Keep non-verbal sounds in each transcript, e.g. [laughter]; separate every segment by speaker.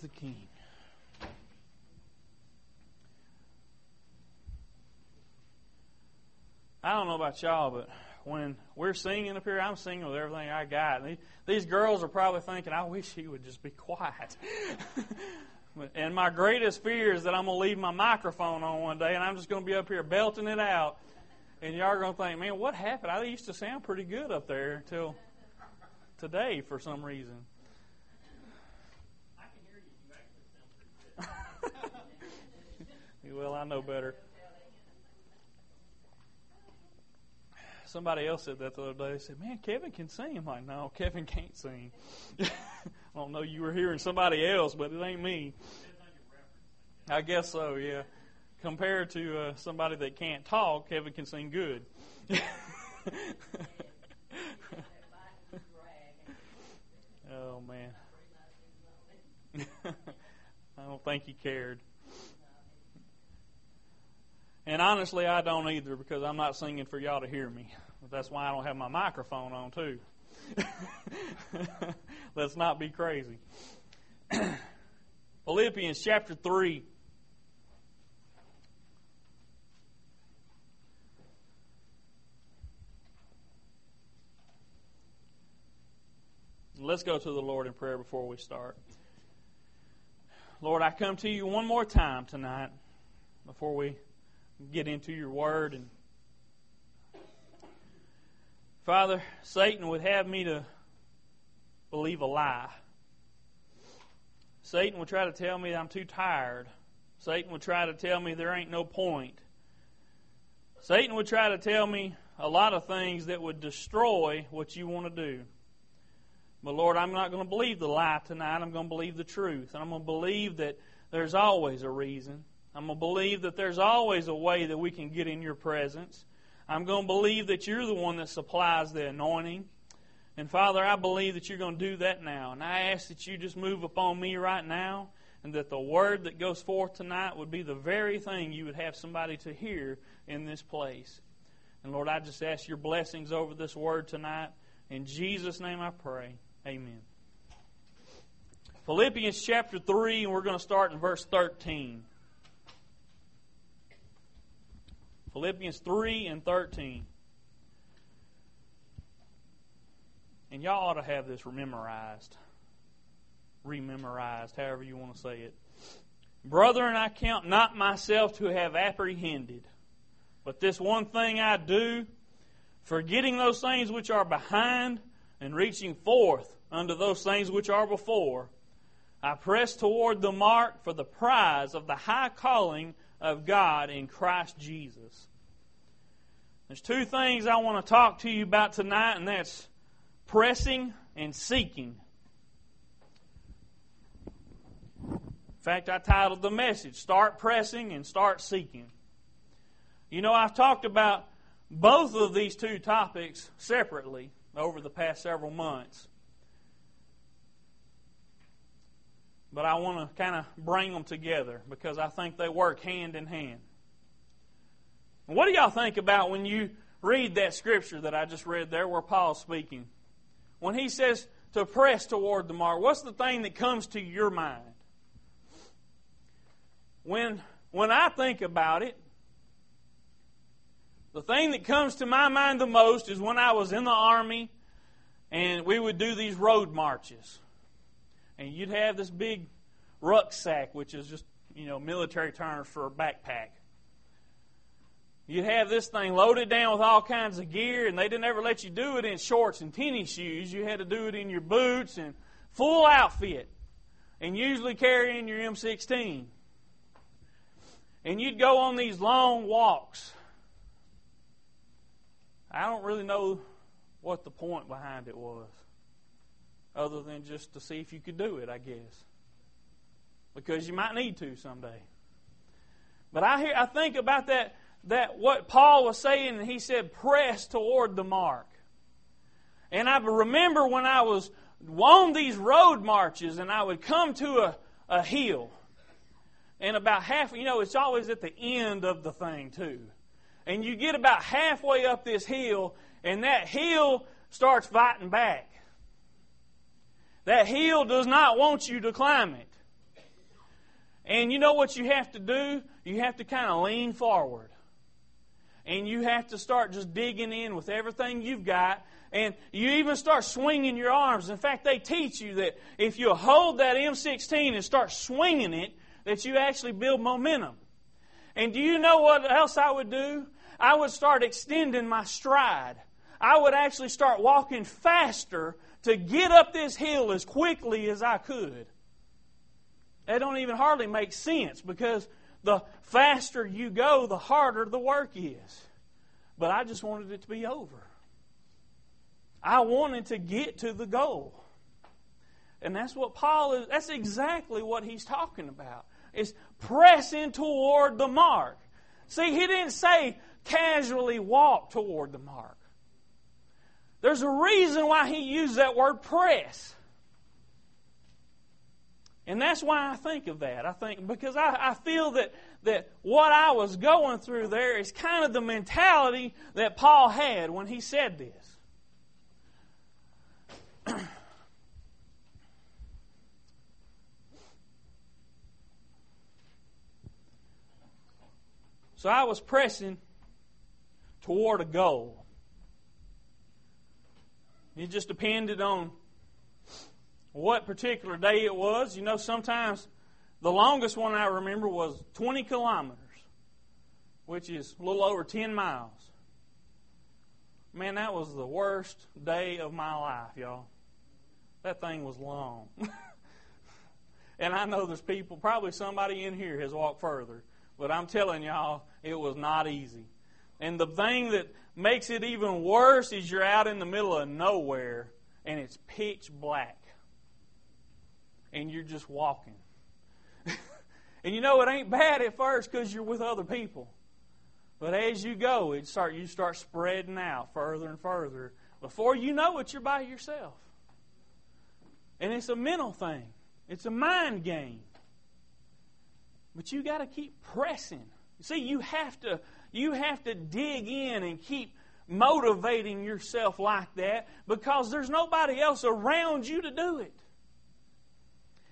Speaker 1: the King. I don't know about y'all, but when we're singing up here, I'm singing with everything I got. And These girls are probably thinking, I wish he would just be quiet. [laughs] and my greatest fear is that I'm going to leave my microphone on one day and I'm just going to be up here belting it out. And y'all are going to think, man, what happened? I used to sound pretty good up there until today for some reason.
Speaker 2: I can hear you. You actually sound pretty good.
Speaker 1: well, I know better. Somebody else said that the other day. They said, "Man, Kevin can sing." I'm like, "No, Kevin can't sing." [laughs] I don't know. You were hearing somebody else, but it ain't me. I guess so. Yeah. Compared to uh, somebody that can't talk, Kevin can sing good. [laughs] oh man. [laughs] I don't think he cared. And honestly, I don't either because I'm not singing for y'all to hear me. That's why I don't have my microphone on, too. [laughs] Let's not be crazy. [clears throat] Philippians chapter 3. Let's go to the Lord in prayer before we start. Lord, I come to you one more time tonight before we get into your word. And Father, Satan would have me to believe a lie. Satan would try to tell me I'm too tired. Satan would try to tell me there ain't no point. Satan would try to tell me a lot of things that would destroy what you want to do. But Lord, I'm not going to believe the lie tonight. I'm going to believe the truth. And I'm going to believe that there's always a reason. I'm going to believe that there's always a way that we can get in your presence. I'm going to believe that you're the one that supplies the anointing. And Father, I believe that you're going to do that now. And I ask that you just move upon me right now and that the word that goes forth tonight would be the very thing you would have somebody to hear in this place. And Lord, I just ask your blessings over this word tonight. In Jesus' name I pray. Amen. Philippians chapter 3, and we're going to start in verse 13. Philippians 3 and 13. And y'all ought to have this memorized. Rememorized, however you want to say it. Brethren, I count not myself to have apprehended, but this one thing I do, forgetting those things which are behind and reaching forth unto those things which are before, I press toward the mark for the prize of the high calling of God in Christ Jesus. There's two things I want to talk to you about tonight, and that's pressing and seeking. In fact, I titled the message, Start Pressing and Start Seeking. You know, I've talked about both of these two topics separately over the past several months. But I want to kind of bring them together because I think they work hand in hand. What do y'all think about when you read that scripture that I just read there where Paul's speaking? When he says to press toward the mark, what's the thing that comes to your mind? When, when I think about it, the thing that comes to my mind the most is when I was in the army and we would do these road marches. And you'd have this big rucksack, which is just, you know, military terms for a backpack. You'd have this thing loaded down with all kinds of gear, and they didn't ever let you do it in shorts and tennis shoes. You had to do it in your boots and full outfit, and usually carrying your M16. And you'd go on these long walks. I don't really know what the point behind it was, other than just to see if you could do it, I guess. Because you might need to someday. But I hear, I think about that, that what Paul was saying, and he said, press toward the mark. And I remember when I was on these road marches and I would come to a, a hill. And about half, you know, it's always at the end of the thing, too. And you get about halfway up this hill, and that hill starts fighting back. That hill does not want you to climb it. And you know what you have to do? You have to kind of lean forward. And you have to start just digging in with everything you've got. And you even start swinging your arms. In fact, they teach you that if you hold that M16 and start swinging it, that you actually build momentum. And do you know what else I would do? I would start extending my stride. I would actually start walking faster to get up this hill as quickly as I could. That don't even hardly make sense because the faster you go, the harder the work is. But I just wanted it to be over. I wanted to get to the goal. And that's what Paul is, that's exactly what he's talking about. Is pressing toward the mark. See, he didn't say casually walk toward the mark. There's a reason why he used that word press. And that's why I think of that. I think because I, I feel that, that what I was going through there is kind of the mentality that Paul had when he said this. [clears throat] so I was pressing toward a goal. It just depended on what particular day it was. You know, sometimes the longest one I remember was 20 kilometers, which is a little over 10 miles. Man, that was the worst day of my life, y'all. That thing was long. [laughs] and I know there's people, probably somebody in here has walked further, but I'm telling y'all, it was not easy. And the thing that makes it even worse is you're out in the middle of nowhere and it's pitch black and you're just walking. [laughs] and you know it ain't bad at first because you're with other people. But as you go, it start you start spreading out further and further. Before you know it, you're by yourself. And it's a mental thing. It's a mind game. But you got to keep pressing. See, you have to you have to dig in and keep motivating yourself like that because there's nobody else around you to do it.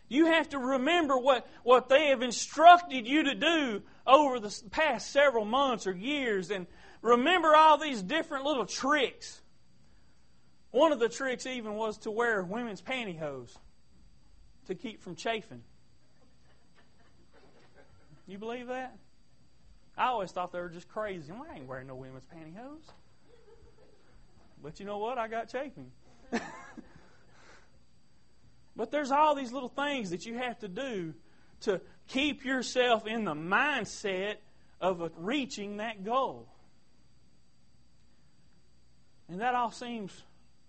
Speaker 1: You have to remember what, what they have instructed you to do over the past several months or years and remember all these different little tricks. One of the tricks even was to wear women's pantyhose to keep from chafing. You believe that? I always thought they were just crazy. Well, I ain't wearing no women's pantyhose. But you know what? I got chafing. [laughs] But there's all these little things that you have to do to keep yourself in the mindset of reaching that goal. And that all seems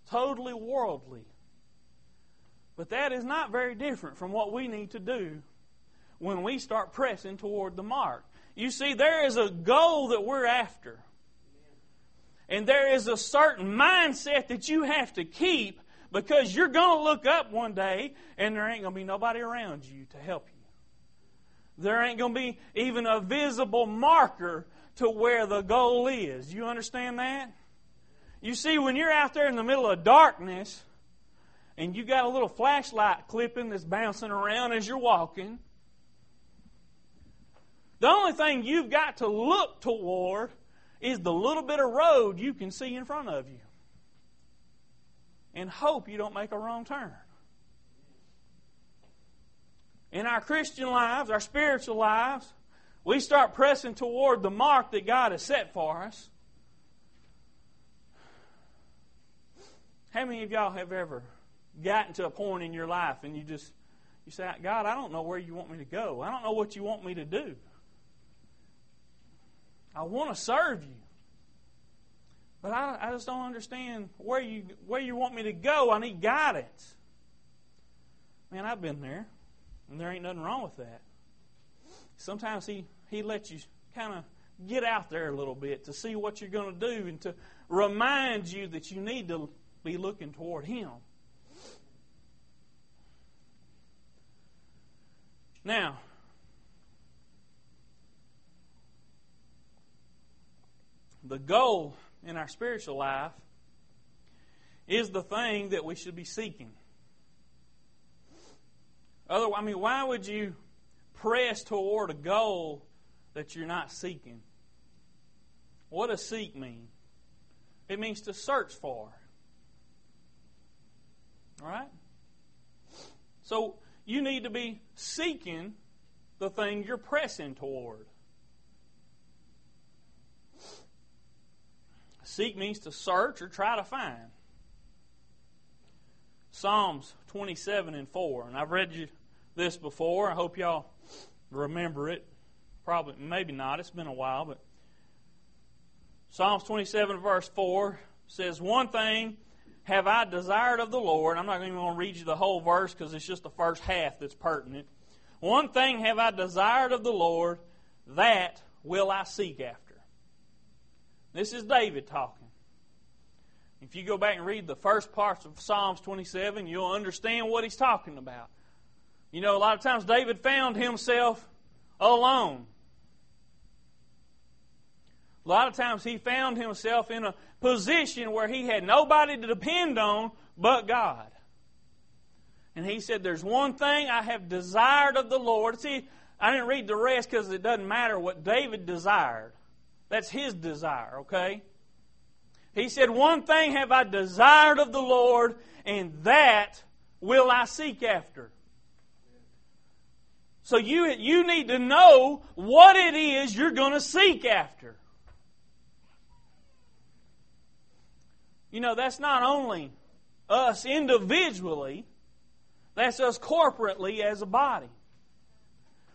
Speaker 1: totally worldly. But that is not very different from what we need to do when we start pressing toward the mark. You see, there is a goal that we're after. And there is a certain mindset that you have to keep because you're going to look up one day and there ain't going to be nobody around you to help you. There ain't going to be even a visible marker to where the goal is. You understand that? You see, when you're out there in the middle of darkness and you got a little flashlight clipping that's bouncing around as you're walking, the only thing you've got to look toward is the little bit of road you can see in front of you and hope you don't make a wrong turn. In our Christian lives, our spiritual lives, we start pressing toward the mark that God has set for us. How many of y'all have ever gotten to a point in your life and you just you say, God, I don't know where you want me to go. I don't know what you want me to do. I want to serve you. But I, I just don't understand where you where you want me to go. I need guidance. Man, I've been there, and there ain't nothing wrong with that. Sometimes he he lets you kind of get out there a little bit to see what you're going to do and to remind you that you need to be looking toward him. Now, the goal in our spiritual life is the thing that we should be seeking. Otherwise, I mean, why would you press toward a goal that you're not seeking. What does seek mean? It means to search for. All right? So you need to be seeking the thing you're pressing toward. Seek means to search or try to find. Psalms 27 and 4. And I've read you this before. I hope y'all remember it. Probably, maybe not. It's been a while, but Psalms 27, verse 4 says, One thing have I desired of the Lord. I'm not even going to read you the whole verse because it's just the first half that's pertinent. One thing have I desired of the Lord, that will I seek after. This is David talking. If you go back and read the first parts of Psalms 27, you'll understand what he's talking about. You know, a lot of times David found himself alone. A lot of times he found himself in a position where he had nobody to depend on but God. And he said, There's one thing I have desired of the Lord. See, I didn't read the rest because it doesn't matter what David desired. That's his desire, okay? He said, One thing have I desired of the Lord, and that will I seek after. So you, you need to know what it is you're going to seek after. You know, that's not only us individually, that's us corporately as a body.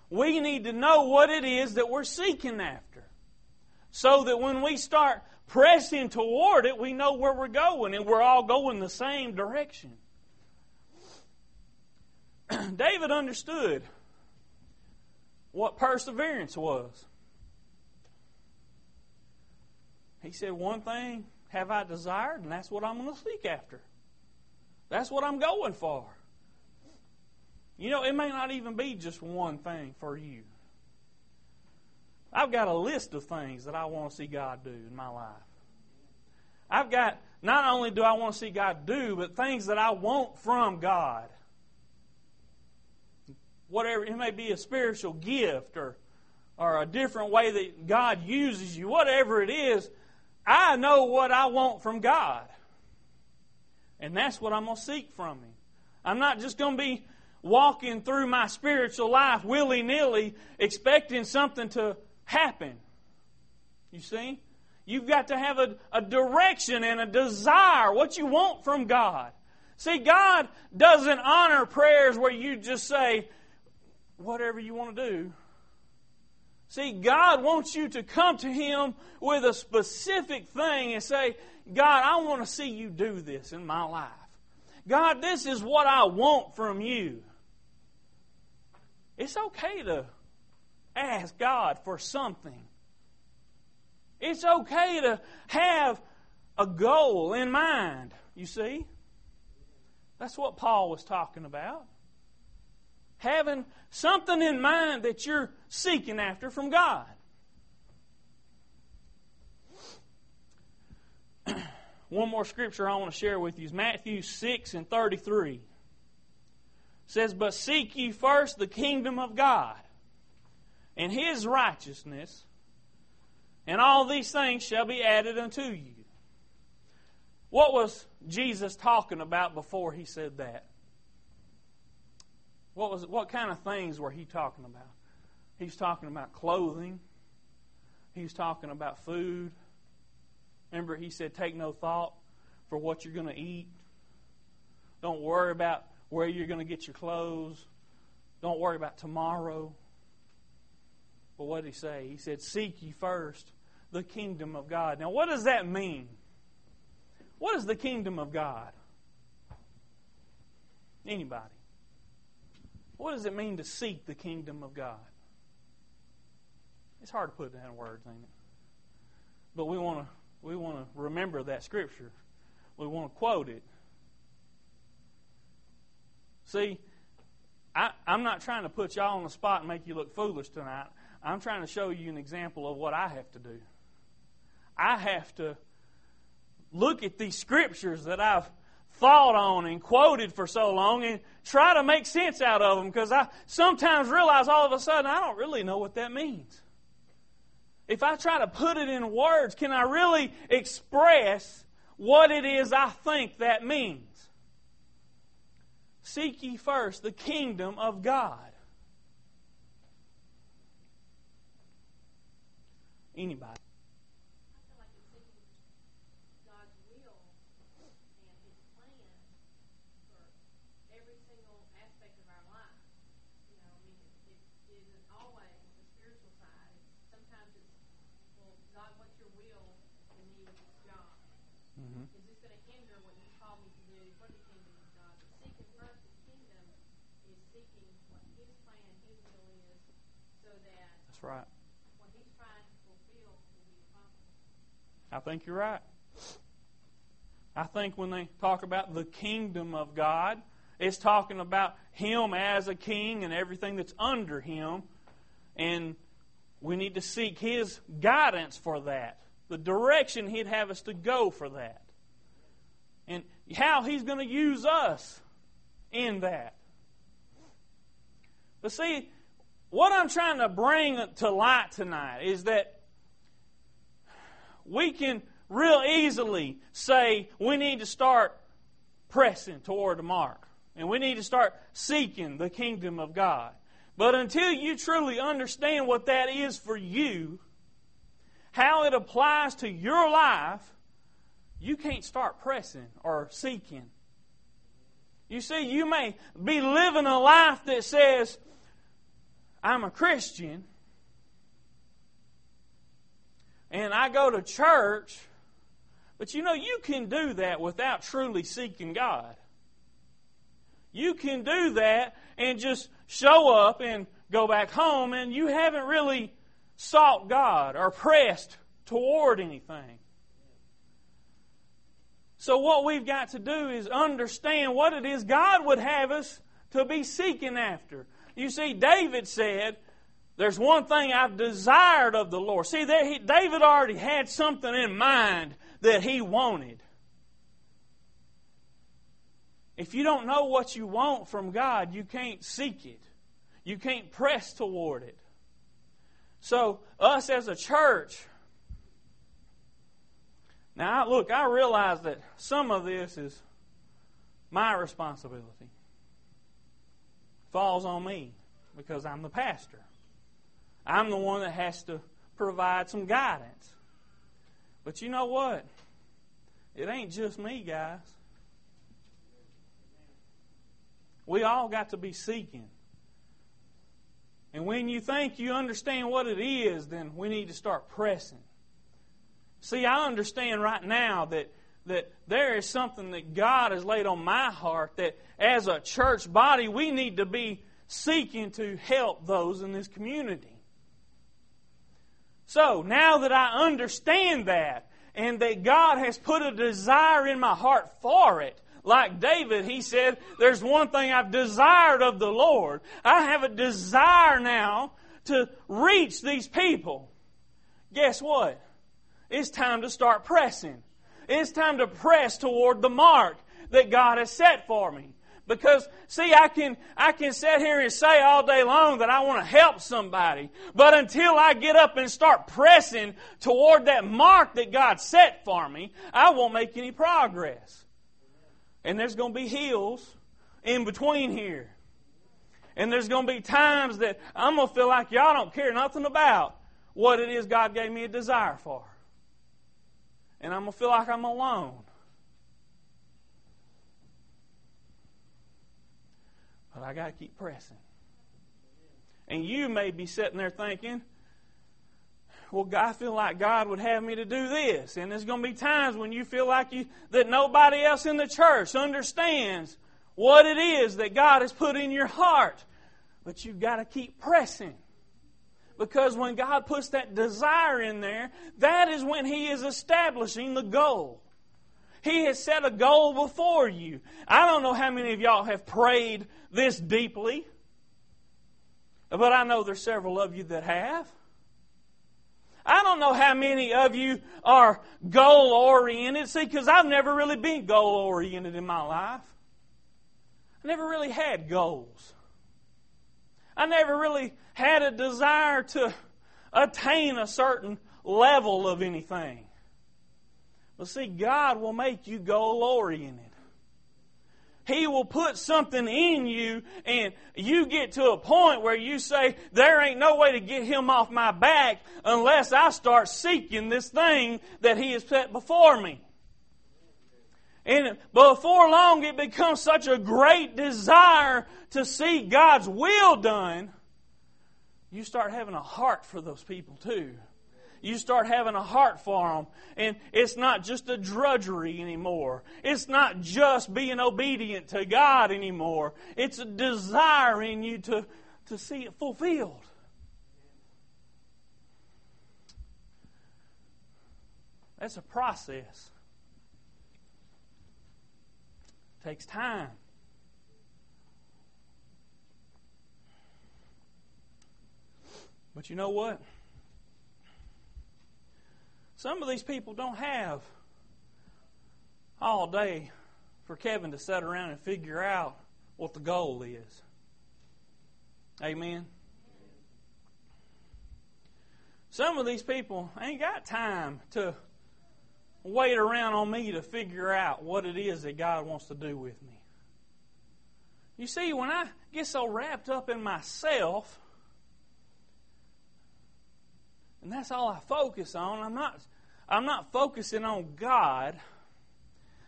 Speaker 1: We need to know what it is that we're seeking after. So that when we start pressing toward it, we know where we're going and we're all going the same direction. [clears throat] David understood what perseverance was. He said, One thing have I desired, and that's what I'm going to seek after. That's what I'm going for. You know, it may not even be just one thing for you. I've got a list of things that I want to see God do in my life. I've got, not only do I want to see God do, but things that I want from God. Whatever, it may be a spiritual gift or, or a different way that God uses you, whatever it is, I know what I want from God. And that's what I'm going to seek from Him. I'm not just going to be walking through my spiritual life willy nilly expecting something to happen. You see? You've got to have a, a direction and a desire, what you want from God. See, God doesn't honor prayers where you just say, whatever you want to do. See, God wants you to come to Him with a specific thing and say, God, I want to see you do this in my life. God, this is what I want from you. It's okay to ask God for something. It's okay to have a goal in mind, you see? That's what Paul was talking about. Having something in mind that you're seeking after from God. [clears throat] One more scripture I want to share with you is Matthew 6 and 33. It says, But seek ye first the kingdom of God and his righteousness, and all these things shall be added unto you. What was Jesus talking about before he said that? What was what kind of things were he talking about? He's talking about clothing. He's talking about food. Remember he said take no thought for what you're going to eat. Don't worry about where you're going to get your clothes. Don't worry about tomorrow. But what did he say? He said, Seek ye first the kingdom of God. Now, what does that mean? What is the kingdom of God? Anybody? What does it mean to seek the kingdom of God? It's hard to put that in words, ain't it? But we want to we want to remember that scripture. We want to quote it. See, I, I'm not trying to put y'all on the spot and make you look foolish tonight. I'm trying to show you an example of what I have to do. I have to look at these scriptures that I've thought on and quoted for so long and try to make sense out of them because I sometimes realize all of a sudden I don't really know what that means. If I try to put it in words, can I really express what it is I think that means? Seek ye first the kingdom of God. Anybody? right. I think you're right. I think when they talk about the kingdom of God, it's talking about Him as a king and everything that's under Him. And we need to seek His guidance for that, the direction He'd have us to go for that, and how He's going to use us in that. But see, what I'm trying to bring to light tonight is that we can real easily say we need to start pressing toward the mark and we need to start seeking the kingdom of God. But until you truly understand what that is for you, how it applies to your life, you can't start pressing or seeking. You see, you may be living a life that says, I'm a Christian and I go to church, but you know, you can do that without truly seeking God. You can do that and just show up and go back home, and you haven't really sought God or pressed toward anything. So, what we've got to do is understand what it is God would have us to be seeking after. You see, David said, There's one thing I've desired of the Lord. See, there, he, David already had something in mind that he wanted. If you don't know what you want from God, you can't seek it. You can't press toward it. So, us as a church, now look, I realize that some of this is my responsibility falls on me because I'm the pastor. I'm the one that has to provide some guidance. But you know what? It ain't just me, guys. We all got to be seeking. And when you think you understand what it is, then we need to start pressing. See, I understand right now that that there is something that God has laid on my heart that as a church body we need to be seeking to help those in this community. So now that I understand that and that God has put a desire in my heart for it, like David, he said, There's one thing I've desired of the Lord. I have a desire now to reach these people. Guess what? It's time to start pressing. It's time to press toward the mark that God has set for me. Because, see, I can, I can sit here and say all day long that I want to help somebody. But until I get up and start pressing toward that mark that God set for me, I won't make any progress. And there's going to be hills in between here. And there's going to be times that I'm going to feel like y'all don't care nothing about what it is God gave me a desire for and I'm going to feel like I'm alone. But I got to keep pressing. And you may be sitting there thinking, well, I feel like God would have me to do this. And there's going to be times when you feel like you, that nobody else in the church understands what it is that God has put in your heart. But you've got to keep pressing. Because when God puts that desire in there, that is when He is establishing the goal. He has set a goal before you. I don't know how many of y'all have prayed this deeply, but I know there's several of you that have. I don't know how many of you are goal oriented. See, because I've never really been goal oriented in my life. I never really had goals. I never really had a desire to attain a certain level of anything. But see, God will make you goal oriented. He will put something in you, and you get to a point where you say, There ain't no way to get him off my back unless I start seeking this thing that he has set before me. And before long, it becomes such a great desire to see God's will done, you start having a heart for those people too you start having a heart for them. And it's not just a drudgery anymore. It's not just being obedient to God anymore. It's a desire in you to, to see it fulfilled. That's a process. It takes time. But you know what? Some of these people don't have all day for Kevin to sit around and figure out what the goal is. Amen. Some of these people ain't got time to wait around on me to figure out what it is that God wants to do with me. You see, when I get so wrapped up in myself, and that's all I focus on, I'm not I'm not focusing on God.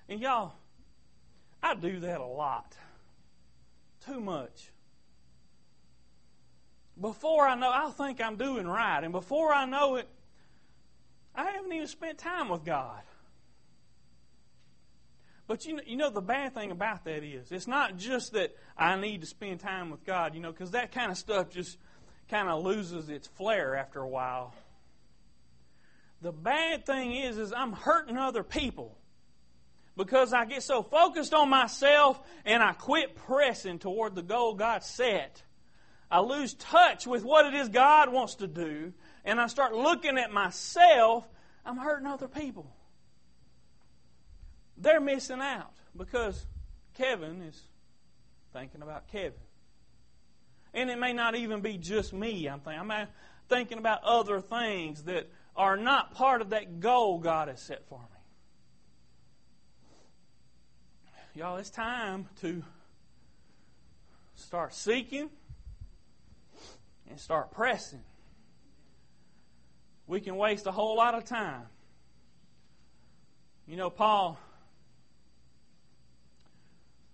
Speaker 1: And y'all, I do that a lot. Too much. Before I know, I'll think I'm doing right. And before I know it, I haven't even spent time with God. But you know, you know the bad thing about that is, it's not just that I need to spend time with God, you know, because that kind of stuff just kind of loses its flair after a while. The bad thing is, is I'm hurting other people because I get so focused on myself and I quit pressing toward the goal God set. I lose touch with what it is God wants to do and I start looking at myself. I'm hurting other people. They're missing out because Kevin is thinking about Kevin. And it may not even be just me. I'm thinking, I'm thinking about other things that are not part of that goal God has set for me. Y'all, it's time to start seeking and start pressing. We can waste a whole lot of time. You know, Paul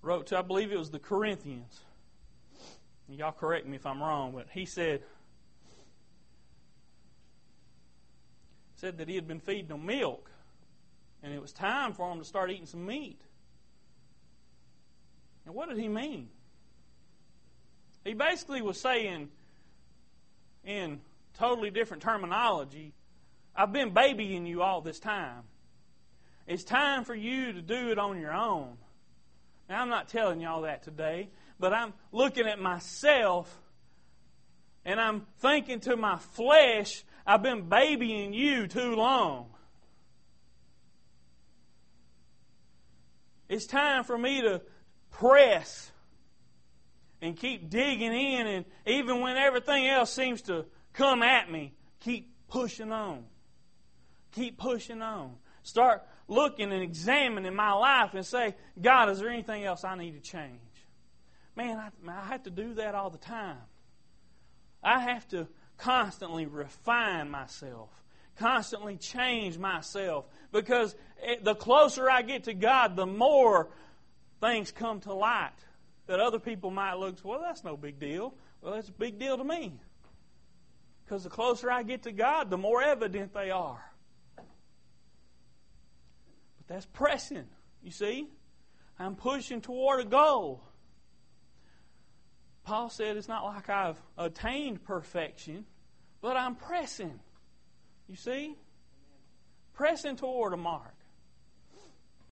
Speaker 1: wrote to, I believe it was the Corinthians. Y'all correct me if I'm wrong, but he said, said that he had been feeding them milk, and it was time for them to start eating some meat. And what did he mean? He basically was saying, in totally different terminology, I've been babying you all this time. It's time for you to do it on your own. Now, I'm not telling y'all that today, but I'm looking at myself and I'm thinking to my flesh, I've been babying you too long. It's time for me to press and keep digging in, and even when everything else seems to come at me, keep pushing on. Keep pushing on. Start looking and examining my life and say, God, is there anything else I need to change? Man, I, I have to do that all the time. I have to constantly refine myself, constantly change myself. Because the closer I get to God, the more things come to light that other people might look, well, that's no big deal. Well, it's a big deal to me. Because the closer I get to God, the more evident they are. But that's pressing, you see? I'm pushing toward a goal. Paul said it's not like I've attained perfection, but I'm pressing. You see? Pressing toward a mark.